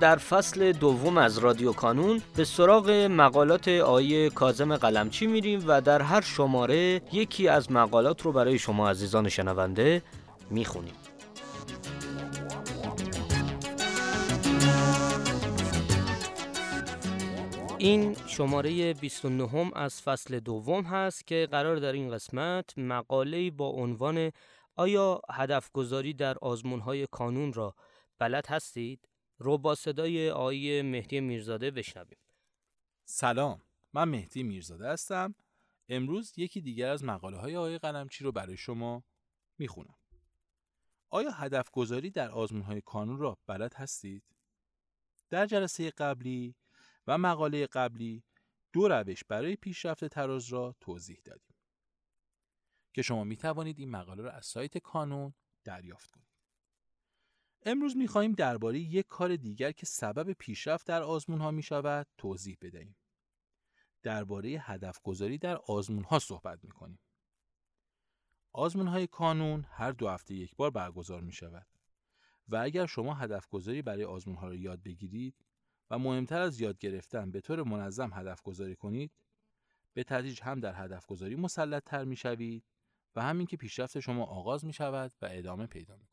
در فصل دوم از رادیو کانون به سراغ مقالات آیه کازم قلمچی میریم و در هر شماره یکی از مقالات رو برای شما عزیزان شنونده می‌خونیم این شماره 29 از فصل دوم هست که قرار در این قسمت مقاله با عنوان آیا هدف گذاری در آزمون های کانون را بلد هستید؟ رو با صدای آقای مهدی میرزاده بشنویم سلام من مهدی میرزاده هستم امروز یکی دیگر از مقاله های آقای قلمچی رو برای شما می‌خونم آیا هدف گذاری در آزمون های کانون را بلد هستید؟ در جلسه قبلی و مقاله قبلی دو روش برای پیشرفت تراز را توضیح دادیم که شما می توانید این مقاله را از سایت کانون دریافت کنید. امروز می‌خواهیم درباره یک کار دیگر که سبب پیشرفت در آزمون ها می شود توضیح بدهیم. درباره هدف گذاری در آزمون ها صحبت می کنیم. آزمون های کانون هر دو هفته یک بار برگزار می شود و اگر شما هدف گذاری برای آزمون ها را یاد بگیرید و مهمتر از یاد گرفتن به طور منظم هدف گذاری کنید به تدریج هم در هدف گذاری مسلط تر می شوید و همین که پیشرفت شما آغاز می شود و ادامه پیدا می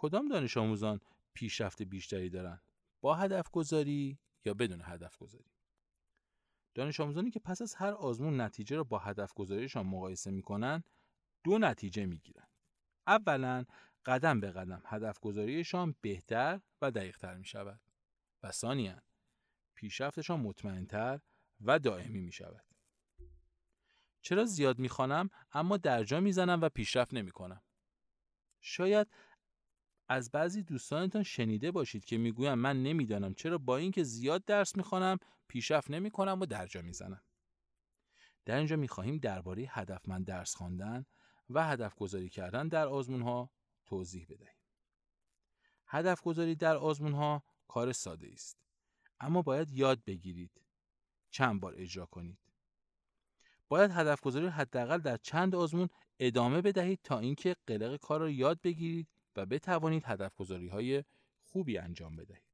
کدام دانش آموزان پیشرفت بیشتری دارند با هدف گذاری یا بدون هدف گذاری دانش آموزانی که پس از هر آزمون نتیجه را با هدف گذاریشان مقایسه می کنند دو نتیجه می گیرند اولا قدم به قدم هدف گذاریشان بهتر و دقیقتر می شود و ثانیا پیشرفتشان مطمئنتر و دائمی می شود چرا زیاد می خوانم اما درجا می زنم و پیشرفت نمی کنم شاید از بعضی دوستانتان شنیده باشید که می‌گویم من نمی‌دانم. چرا با اینکه زیاد درس می‌خوانم پیشرفت نمی‌کنم و درجا می‌زنم. در اینجا می‌خواهیم درباره هدفمند درس خواندن و هدف گذاری کردن در آزمون ها توضیح بدهیم. هدف گذاری در آزمون ها کار ساده است اما باید یاد بگیرید چند بار اجرا کنید. باید هدف گذاری حداقل در چند آزمون ادامه بدهید تا اینکه قلق کار را یاد بگیرید بتوانید هدف گذاری های خوبی انجام بدهید.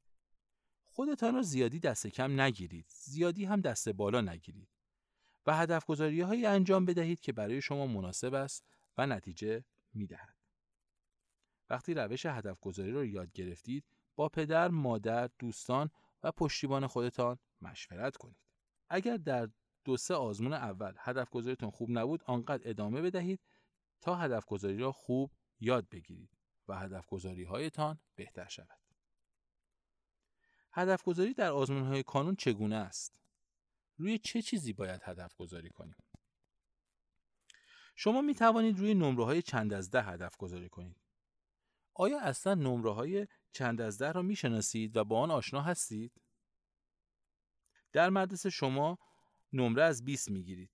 خودتان را زیادی دست کم نگیرید، زیادی هم دست بالا نگیرید و هدف گذاری های انجام بدهید که برای شما مناسب است و نتیجه می دهد. وقتی روش هدف گذاری را یاد گرفتید، با پدر، مادر، دوستان و پشتیبان خودتان مشورت کنید. اگر در دو سه آزمون اول هدف گذاریتان خوب نبود، آنقدر ادامه بدهید تا هدف گذاری را خوب یاد بگیرید. و هدف گذاری هایتان بهتر شود. هدف گذاری در آزمون های کانون چگونه است؟ روی چه چیزی باید هدف گذاری کنیم؟ شما می توانید روی نمره های چند از ده هدف گذاری کنید. آیا اصلا نمره های چند از ده را می شناسید و با آن آشنا هستید؟ در مدرسه شما نمره از 20 می گیرید.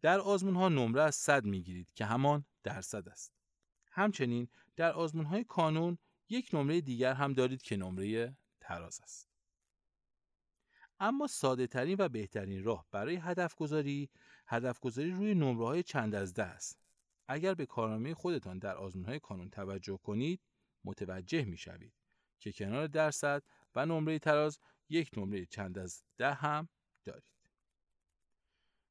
در آزمون ها نمره از 100 می گیرید که همان درصد است. همچنین در آزمون های کانون یک نمره دیگر هم دارید که نمره تراز است. اما ساده ترین و بهترین راه برای هدف گذاری هدف گذاری روی نمره های چند از ده است. اگر به کارنامه خودتان در آزمون های کانون توجه کنید متوجه می شوید که کنار درصد و نمره تراز یک نمره چند از ده هم دارید.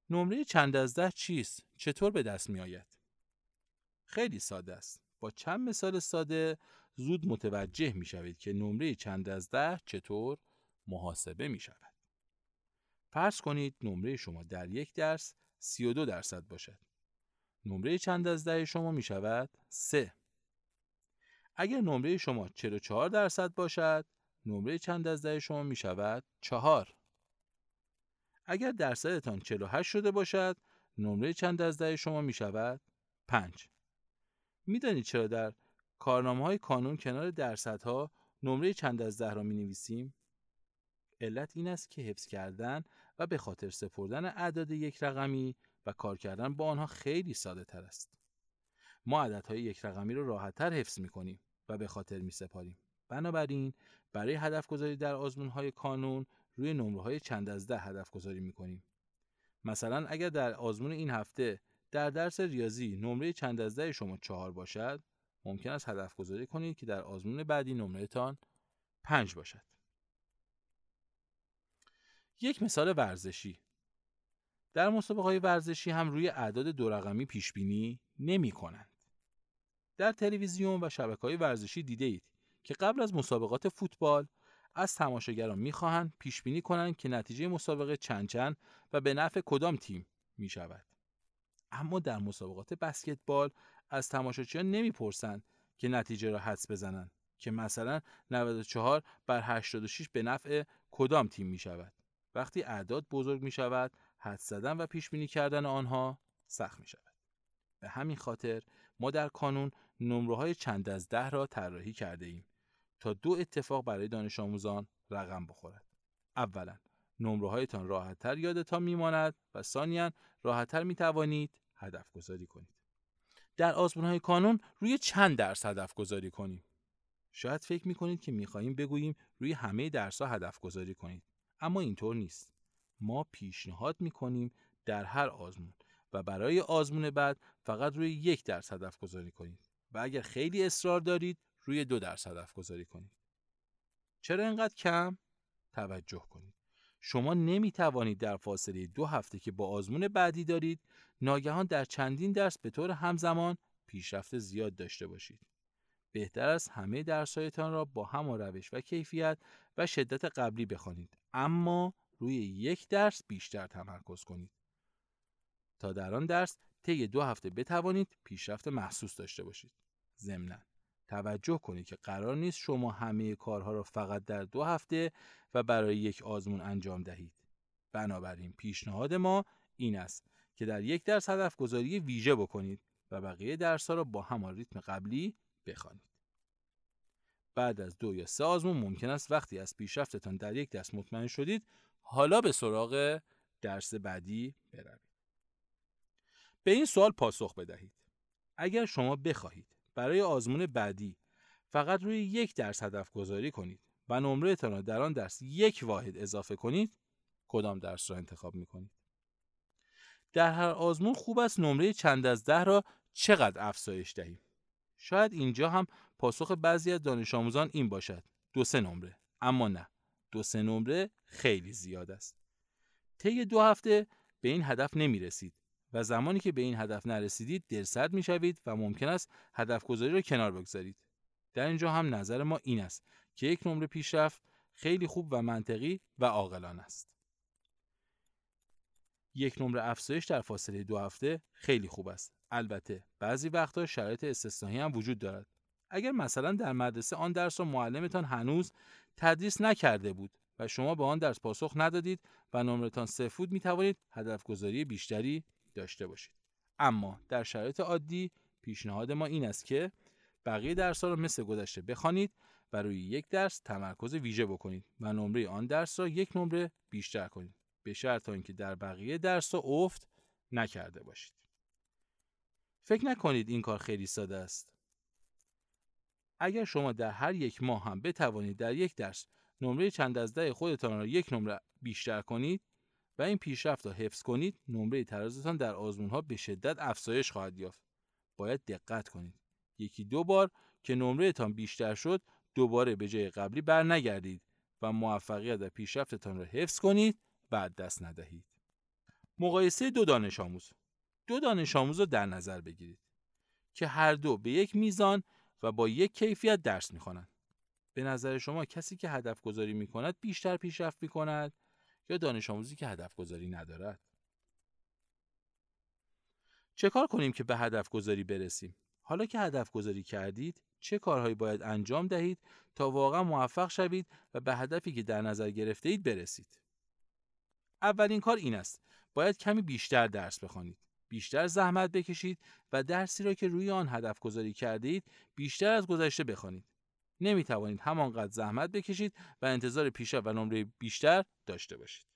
نمره چند از ده چیست؟ چطور به دست می آید؟ خیلی ساده است. با چند مثال ساده زود متوجه می شوید که نمره چند از ده چطور محاسبه می شود. فرض کنید نمره شما در یک درس 32 درصد باشد. نمره چند از ده شما می شود 3. اگر نمره شما 44 درصد باشد، نمره چند از ده شما می شود 4. اگر درصدتان 48 شده باشد، نمره چند از ده شما می شود؟ 5 می‌دانید چرا در کارنامه های کانون کنار درصدها نمره چند از ده را می نویسیم؟ علت این است که حفظ کردن و به خاطر سپردن اعداد یک رقمی و کار کردن با آنها خیلی ساده تر است. ما عددهای یک رقمی را راحتتر حفظ می کنیم و به خاطر می سپاریم. بنابراین برای هدف گذاری در آزمون های کانون روی نمره های چند از ده هدف گذاری می کنیم. مثلا اگر در آزمون این هفته در درس ریاضی نمره چند از ده شما چهار باشد ممکن است هدف گذاری کنید که در آزمون بعدی نمره تان پنج باشد. یک مثال ورزشی در مسابقه های ورزشی هم روی اعداد دو رقمی پیش بینی نمی کنند. در تلویزیون و شبکه های ورزشی دیده اید که قبل از مسابقات فوتبال از تماشاگران می‌خواهند پیش بینی کنند که نتیجه مسابقه چند چند و به نفع کدام تیم می شود. اما در مسابقات بسکتبال از تماشاچیان نمی‌پرسند که نتیجه را حدس بزنند که مثلا 94 بر 86 به نفع کدام تیم می شود. وقتی اعداد بزرگ می شود حدس زدن و پیش بینی کردن آنها سخت می شود. به همین خاطر ما در کانون نمره های چند از ده را طراحی کرده ایم تا دو اتفاق برای دانش آموزان رقم بخورد. اولا نمره هایتان راحتتر یادتان میماند و ثانیا راحتتر می توانید هدف گذاری کنید. در آزمون های کانون روی چند درس هدف گذاری کنیم؟ شاید فکر می کنید که می خواهیم بگوییم روی همه درس ها هدف گذاری کنید. اما اینطور نیست. ما پیشنهاد می کنیم در هر آزمون و برای آزمون بعد فقط روی یک درس هدف گذاری کنید و اگر خیلی اصرار دارید روی دو درس هدف گذاری کنید. چرا اینقدر کم؟ توجه کنید. شما نمی توانید در فاصله دو هفته که با آزمون بعدی دارید ناگهان در چندین درس به طور همزمان پیشرفت زیاد داشته باشید. بهتر است همه درسهایتان را با همان روش و کیفیت و شدت قبلی بخوانید. اما روی یک درس بیشتر تمرکز کنید. تا در آن درس طی دو هفته بتوانید پیشرفت محسوس داشته باشید. ضمنا توجه کنید که قرار نیست شما همه کارها را فقط در دو هفته و برای یک آزمون انجام دهید بنابراین پیشنهاد ما این است که در یک درس هدف گذاری ویژه بکنید و بقیه درس ها را با همان ریتم قبلی بخوانید. بعد از دو یا سه آزمون ممکن است وقتی از پیشرفتتان در یک درس مطمئن شدید حالا به سراغ درس بعدی بروید. به این سوال پاسخ بدهید. اگر شما بخواهید برای آزمون بعدی. فقط روی یک درس هدف گذاری کنید و نمرهتان را در آن درس یک واحد اضافه کنید کدام درس را انتخاب می کنید؟ در هر آزمون خوب است نمره چند از ده را چقدر افزایش دهیم. شاید اینجا هم پاسخ بعضی از دانش آموزان این باشد. دو سه نمره. اما نه. دو سه نمره خیلی زیاد است. طی دو هفته به این هدف نمی رسید و زمانی که به این هدف نرسیدید دلسرد می شوید و ممکن است هدف گذاری را کنار بگذارید در اینجا هم نظر ما این است که یک نمره پیشرفت خیلی خوب و منطقی و عاقلانه است یک نمره افزایش در فاصله دو هفته خیلی خوب است. البته بعضی وقتها شرایط استثنایی هم وجود دارد. اگر مثلا در مدرسه آن درس را معلمتان هنوز تدریس نکرده بود و شما به آن درس پاسخ ندادید و نمرتان صفر بود می توانید هدف گذاری بیشتری داشته باشید. اما در شرایط عادی پیشنهاد ما این است که بقیه درس ها را مثل گذشته بخوانید و روی یک درس تمرکز ویژه بکنید و نمره آن درس را یک نمره بیشتر کنید. به شرط اینکه در بقیه درس و افت نکرده باشید. فکر نکنید این کار خیلی ساده است. اگر شما در هر یک ماه هم بتوانید در یک درس نمره چند از ده خودتان را یک نمره بیشتر کنید و این پیشرفت را حفظ کنید نمره ترازتان در آزمون ها به شدت افزایش خواهد یافت باید دقت کنید یکی دو بار که نمرهتان بیشتر شد دوباره به جای قبلی بر نگردید و موفقیت و پیشرفتتان را حفظ کنید بعد دست ندهید. مقایسه دو دانش آموز دو دانش آموز رو در نظر بگیرید که هر دو به یک میزان و با یک کیفیت درس می‌خوانند. به نظر شما کسی که هدف گذاری می کند بیشتر پیشرفت می کند یا دانش آموزی که هدف گذاری ندارد؟ چه کار کنیم که به هدف گذاری برسیم؟ حالا که هدف گذاری کردید چه کارهایی باید انجام دهید تا واقعا موفق شوید و به هدفی که در نظر گرفته اید برسید؟ اولین کار این است باید کمی بیشتر درس بخوانید بیشتر زحمت بکشید و درسی را که روی آن هدف گذاری کردید بیشتر از گذشته بخوانید. نمی توانید همانقدر زحمت بکشید و انتظار پیشرفت و نمره بیشتر داشته باشید.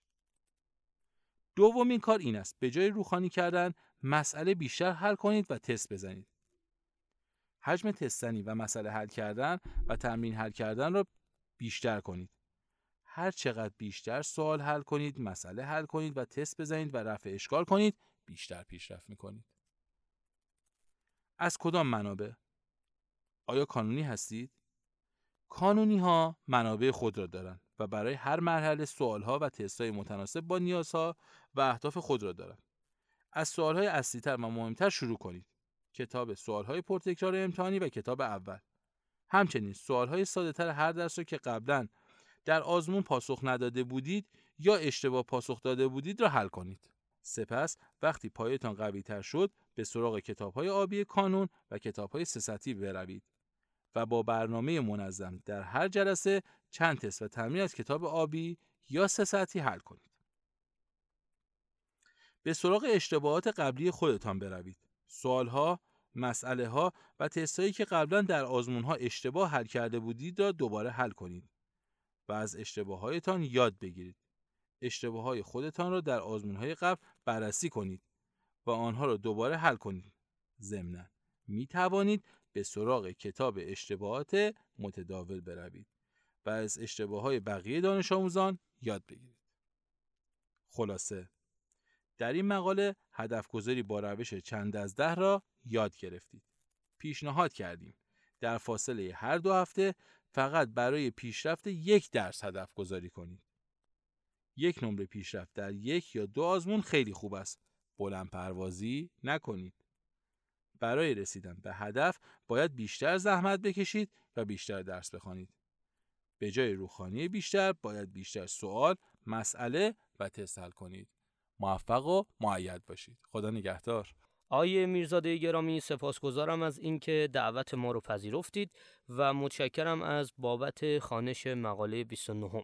دومین کار این است به جای روخانی کردن مسئله بیشتر حل کنید و تست بزنید. حجم تستنی و مسئله حل کردن و تمرین حل کردن را بیشتر کنید. هر چقدر بیشتر سوال حل کنید، مسئله حل کنید و تست بزنید و رفع اشکال کنید، بیشتر پیشرفت می‌کنید. از کدام منابع؟ آیا کانونی هستید؟ کانونی ها منابع خود را دارند و برای هر مرحله سوال ها و تست های متناسب با نیازها و اهداف خود را دارند. از سوال های اصلی تر و مهمتر شروع کنید. کتاب سوال های پرتکرار امتحانی و کتاب اول. همچنین سوال های ساده تر هر درس را که قبلا در آزمون پاسخ نداده بودید یا اشتباه پاسخ داده بودید را حل کنید. سپس وقتی پایتان قوی تر شد به سراغ کتاب های آبی کانون و کتاب های سستی بروید و با برنامه منظم در هر جلسه چند تست و تمرین از کتاب آبی یا سستی حل کنید. به سراغ اشتباهات قبلی خودتان بروید. سوالها، مسئله ها و تستایی که قبلا در آزمون ها اشتباه حل کرده بودید را دوباره حل کنید و از اشتباهاتتان یاد بگیرید. اشتباه های خودتان را در آزمون های قبل بررسی کنید و آنها را دوباره حل کنید. ضمنا می توانید به سراغ کتاب اشتباهات متداول بروید و از اشتباه های بقیه دانش آموزان یاد بگیرید. خلاصه در این مقاله هدف گذاری با روش چند از ده را یاد گرفتید. پیشنهاد کردیم در فاصله هر دو هفته فقط برای پیشرفت یک درس هدف گذاری کنید. یک نمره پیشرفت در یک یا دو آزمون خیلی خوب است. بلند پروازی نکنید. برای رسیدن به هدف باید بیشتر زحمت بکشید و بیشتر درس بخوانید. به جای روخانی بیشتر باید بیشتر سوال، مسئله و تست حل کنید. موفق و معید باشید. خدا نگهدار. آیه میرزاده گرامی سپاسگزارم از اینکه دعوت ما رو پذیرفتید و متشکرم از بابت خانش مقاله 29